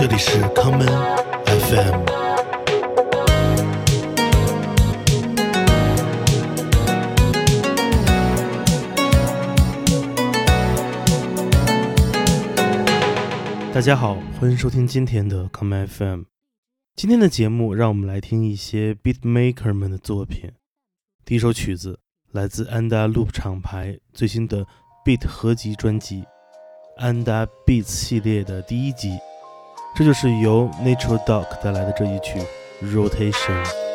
这里是康门 FM。大家好，欢迎收听今天的康门 FM。今天的节目，让我们来听一些 beatmaker 们的作品。第一首曲子来自安达 Loop 厂牌最新的 Beat 合集专辑《安达 Beats》系列的第一集。这就是由 Natural Dog 带来的这一曲 Rotation。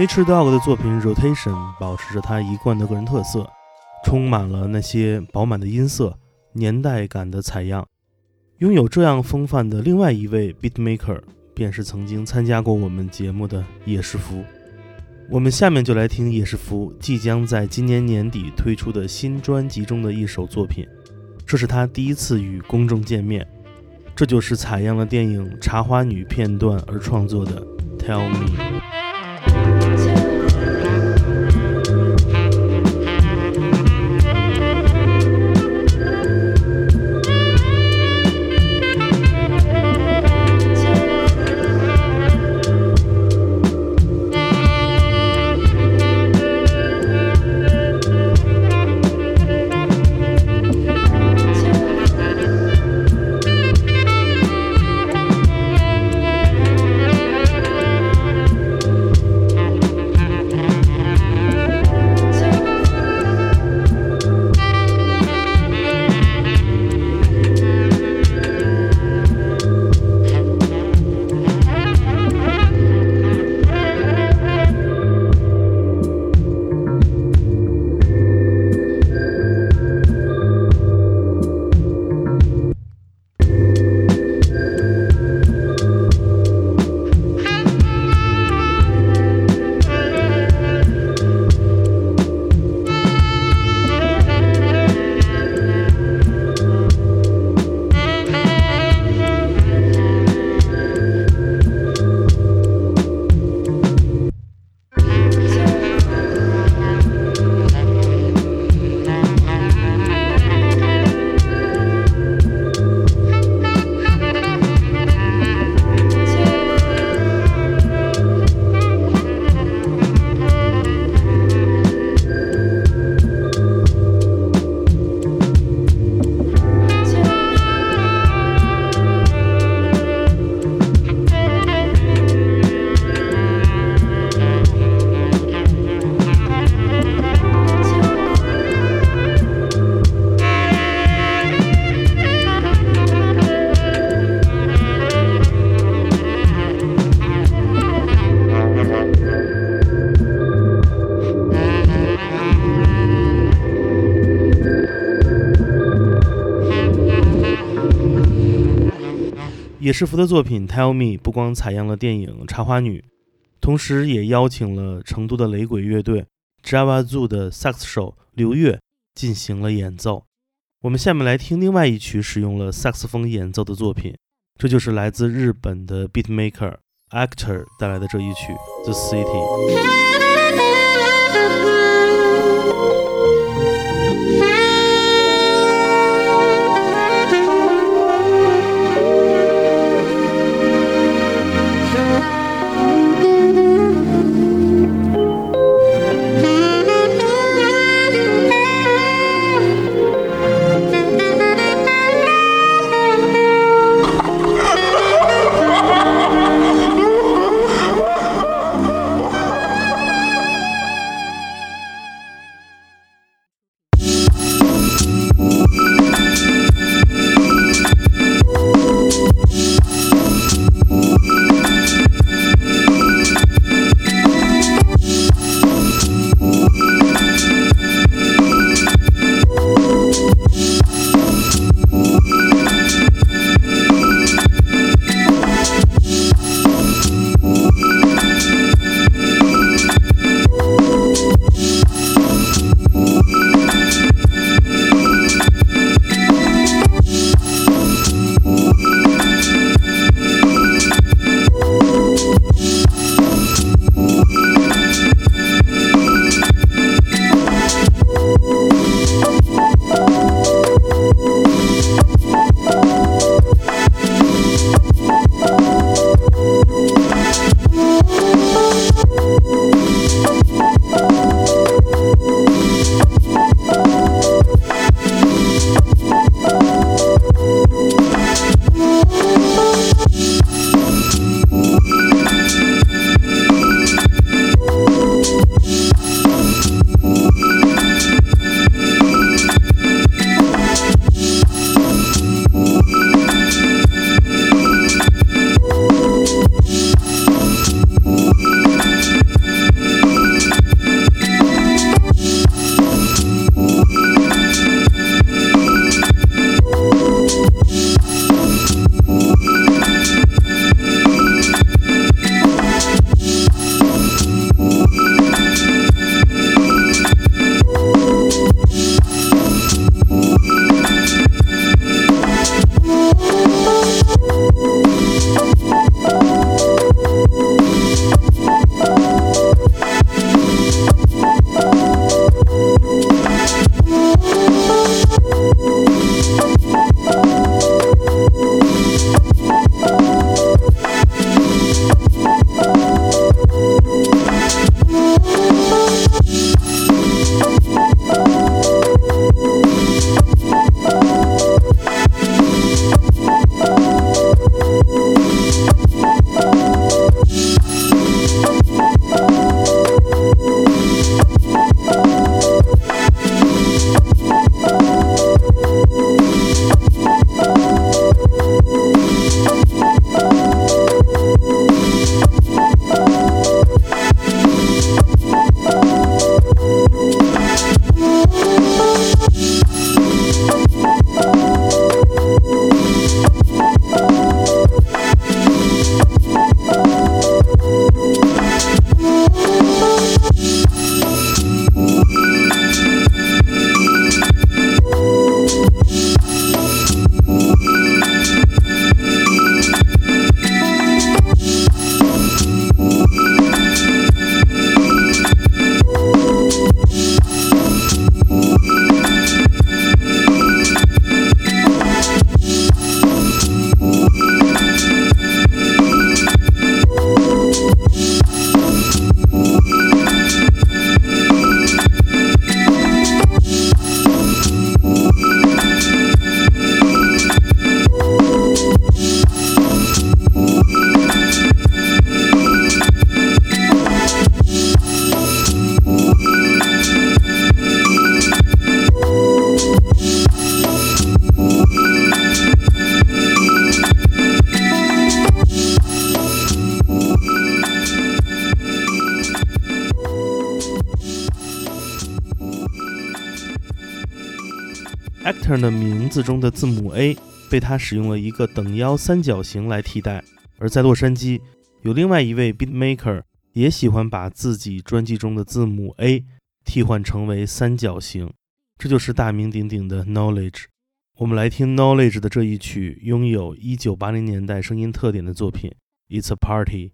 Nature Dog 的作品 Rotation 保持着他一贯的个人特色，充满了那些饱满的音色、年代感的采样。拥有这样风范的另外一位 Beatmaker，便是曾经参加过我们节目的叶世福。我们下面就来听叶世福即将在今年年底推出的新专辑中的一首作品，这是他第一次与公众见面，这就是采样了电影《茶花女》片段而创作的《Tell Me》。野师福的作品《Tell Me》不光采样了电影《茶花女》，同时也邀请了成都的雷鬼乐队 Java Zoo 的萨克斯手刘越进行了演奏。我们下面来听另外一曲使用了萨克斯风演奏的作品，这就是来自日本的 beatmaker Actor 带来的这一曲《The City》。的名字中的字母 A 被他使用了一个等腰三角形来替代，而在洛杉矶，有另外一位 beatmaker 也喜欢把自己专辑中的字母 A 替换成为三角形。这就是大名鼎鼎的 Knowledge。我们来听 Knowledge 的这一曲，拥有一九八零年代声音特点的作品《It's a Party》。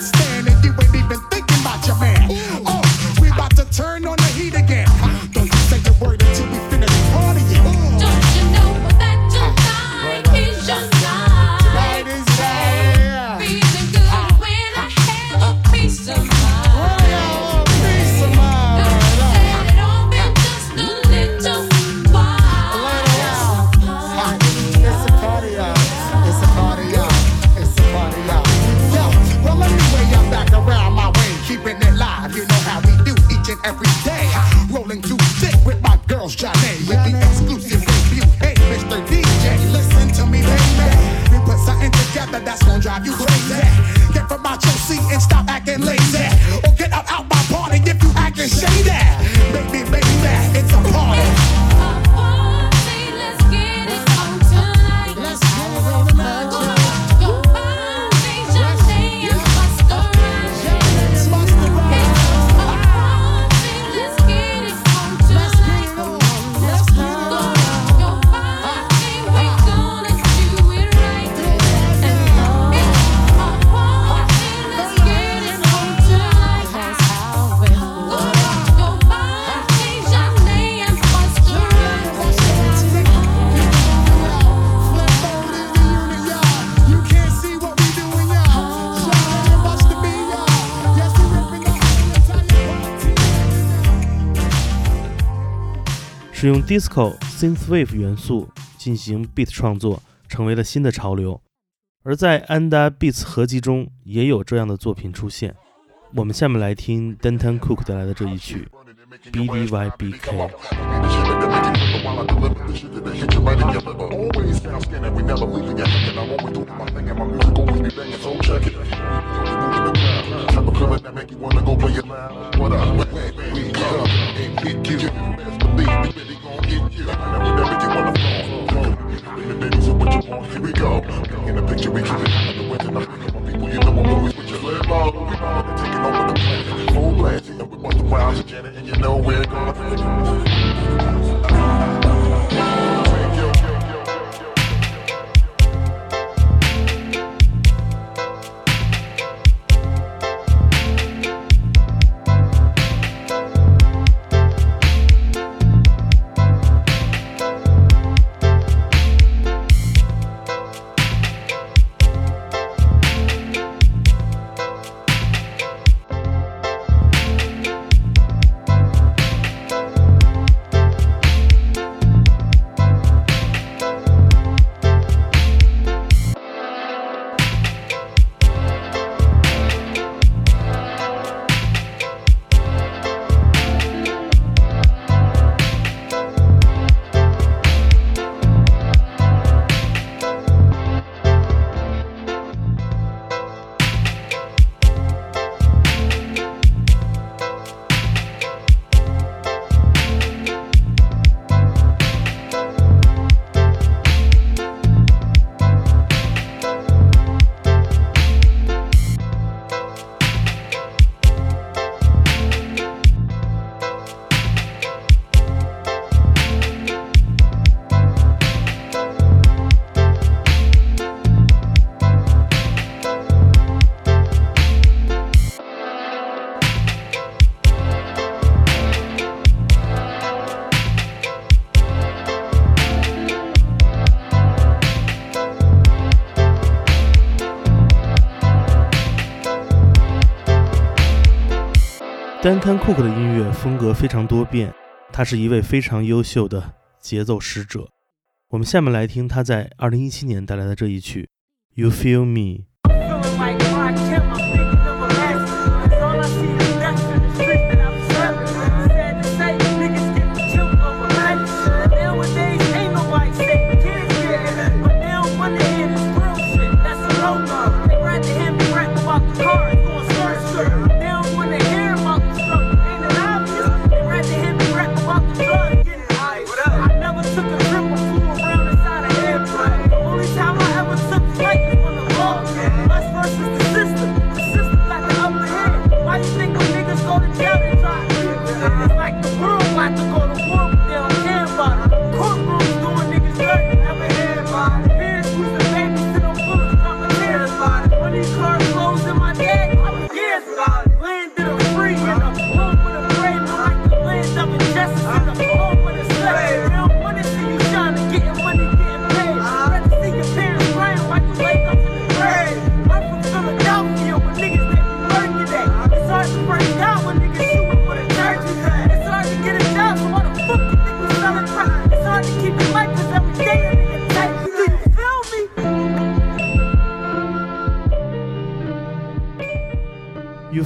standing 使用 disco synthwave 元素进行 beat 创作，成为了新的潮流。而在 Anda Beats 合集中，也有这样的作品出现。我们下面来听 Denton Cook 带来的这一曲 B D Y B K。we can Duncan Cook 的音乐风格非常多变，他是一位非常优秀的节奏使者。我们下面来听他在2017年带来的这一曲《You Feel Me》。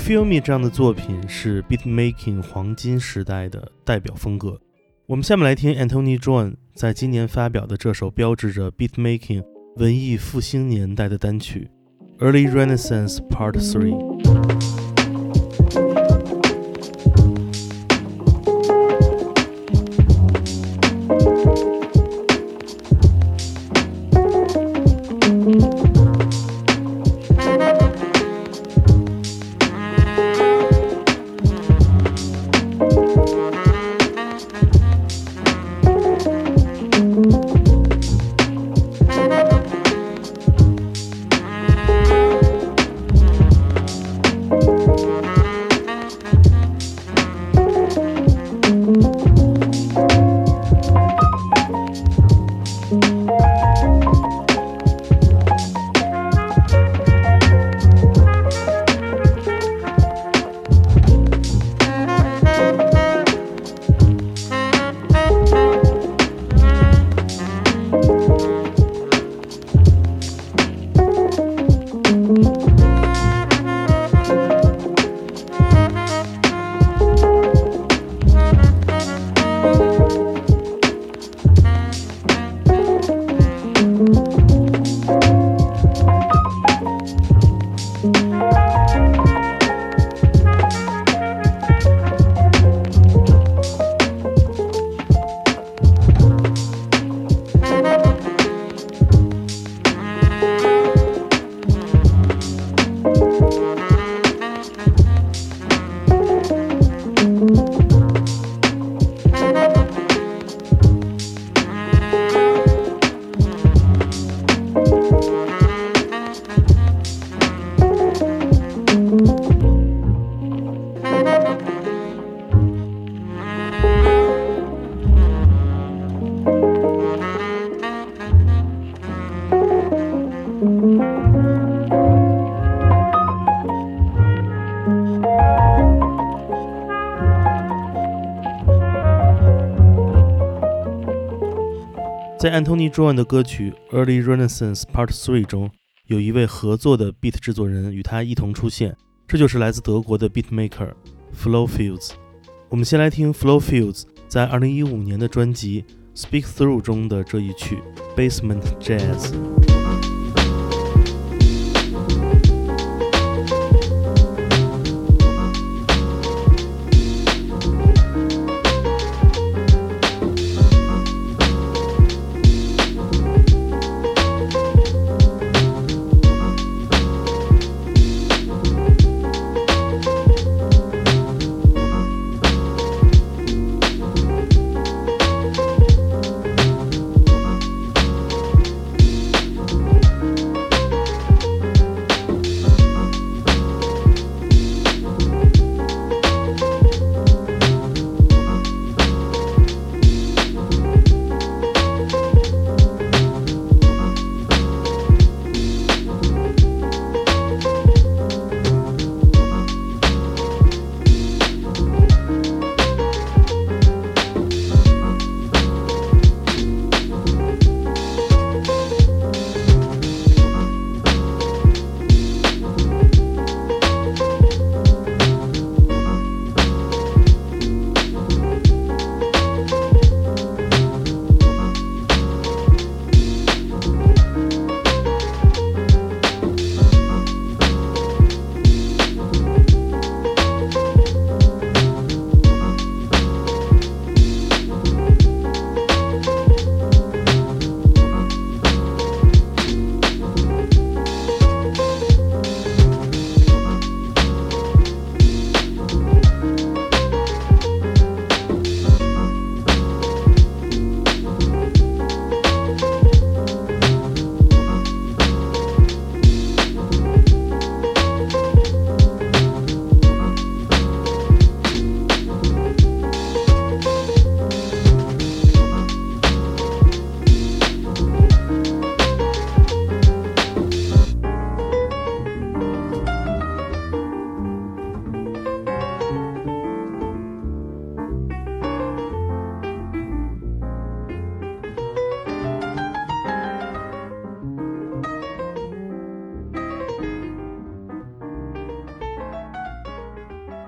Feel Me 这样的作品是 Beat Making 黄金时代的代表风格。我们下面来听 Anthony John 在今年发表的这首标志着 Beat Making 文艺复兴年代的单曲《Early Renaissance Part Three》。在 Anthony John 的歌曲《Early Renaissance Part Three》中，有一位合作的 beat 制作人与他一同出现，这就是来自德国的 Beat Maker Flowfields。我们先来听 Flowfields 在2015年的专辑《Speak Through》中的这一曲《Basement Jazz》。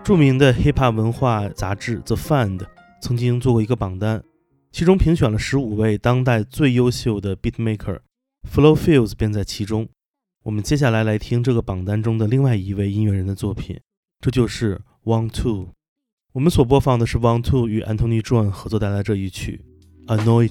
著名的 hip hop 文化杂志《The Fund》曾经做过一个榜单，其中评选了十五位当代最优秀的 beat maker，Flow Fields 便在其中。我们接下来来听这个榜单中的另外一位音乐人的作品，这就是 One Two。我们所播放的是 One Two 与 Anthony John 合作带来这一曲《Anointing》。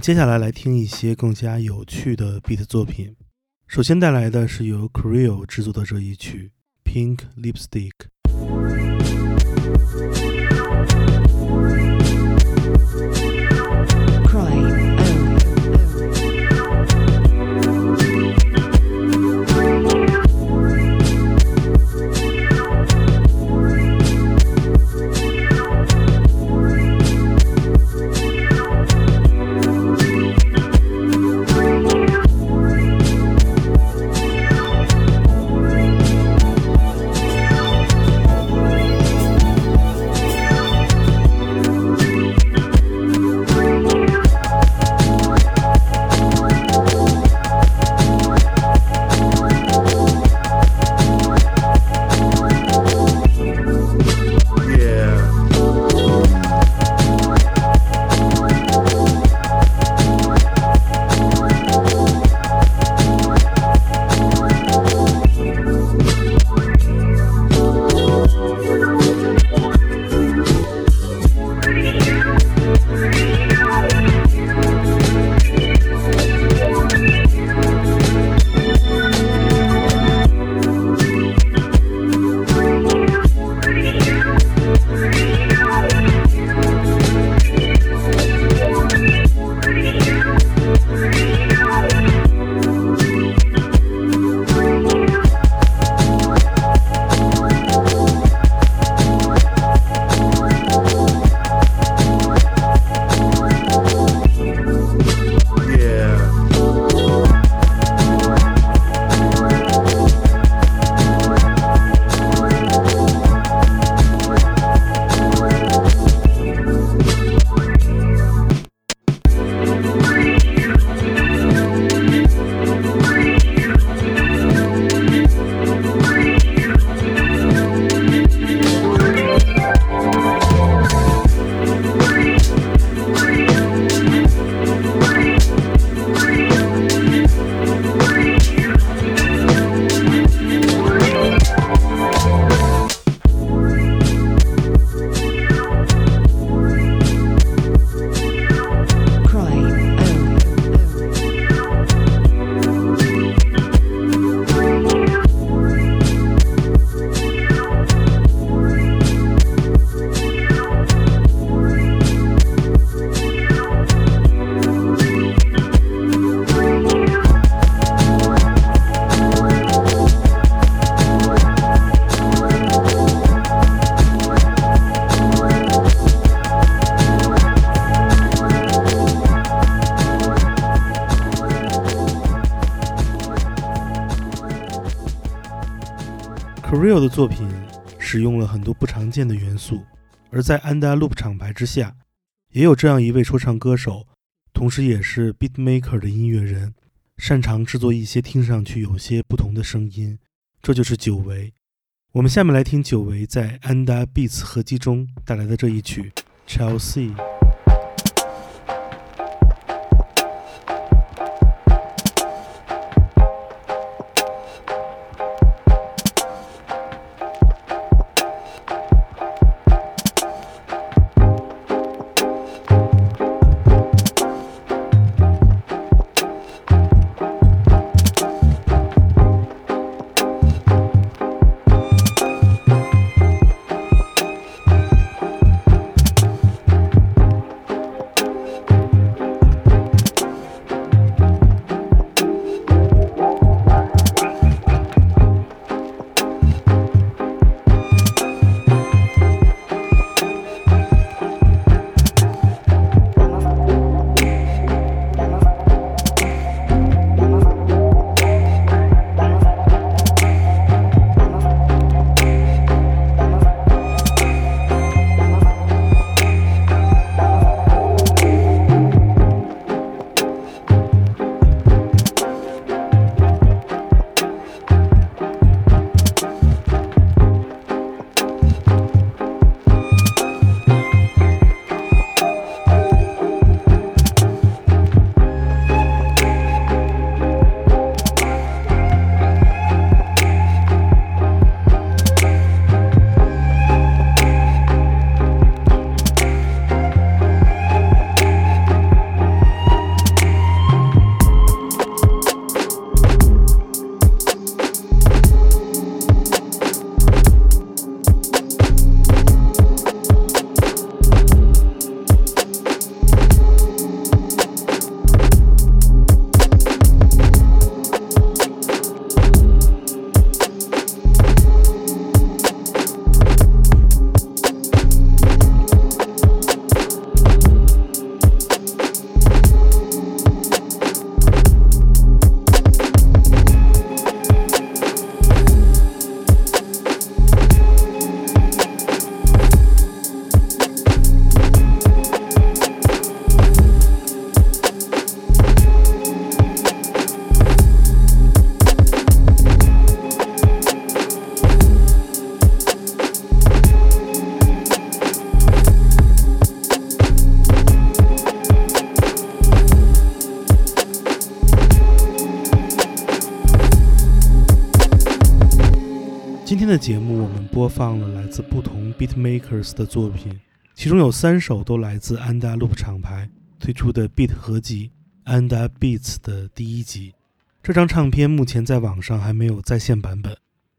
接下来来听一些更加有趣的 beat 作品。首先带来的是由 Creel 制作的这一曲《Pink Lipstick》。C a r i o 的作品使用了很多不常见的元素，而在 Andaloop 厂牌之下，也有这样一位说唱歌手，同时也是 Beatmaker 的音乐人，擅长制作一些听上去有些不同的声音，这就是久违。我们下面来听久违在 Anda Beats 合集中带来的这一曲 Chelsea。的节目，我们播放了来自不同 beatmakers 的作品，其中有三首都来自安达 Loop 厂牌推出的 beat 合集 Anda Beats 的第一集。这张唱片目前在网上还没有在线版本。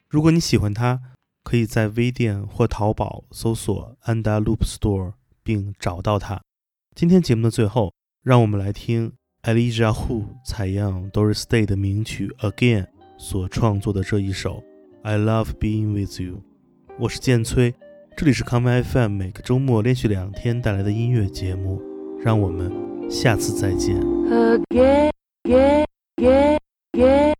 如果你喜欢它，可以在微店或淘宝搜索安达 Loop Store 并找到它。今天节目的最后，让我们来听 Elijah Hu 采样 Doris Day 的名曲 Again 所创作的这一首。I love being with you。我是剑崔，这里是康威 FM，每个周末连续两天带来的音乐节目。让我们下次再见。This